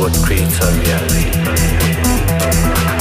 what creates our reality.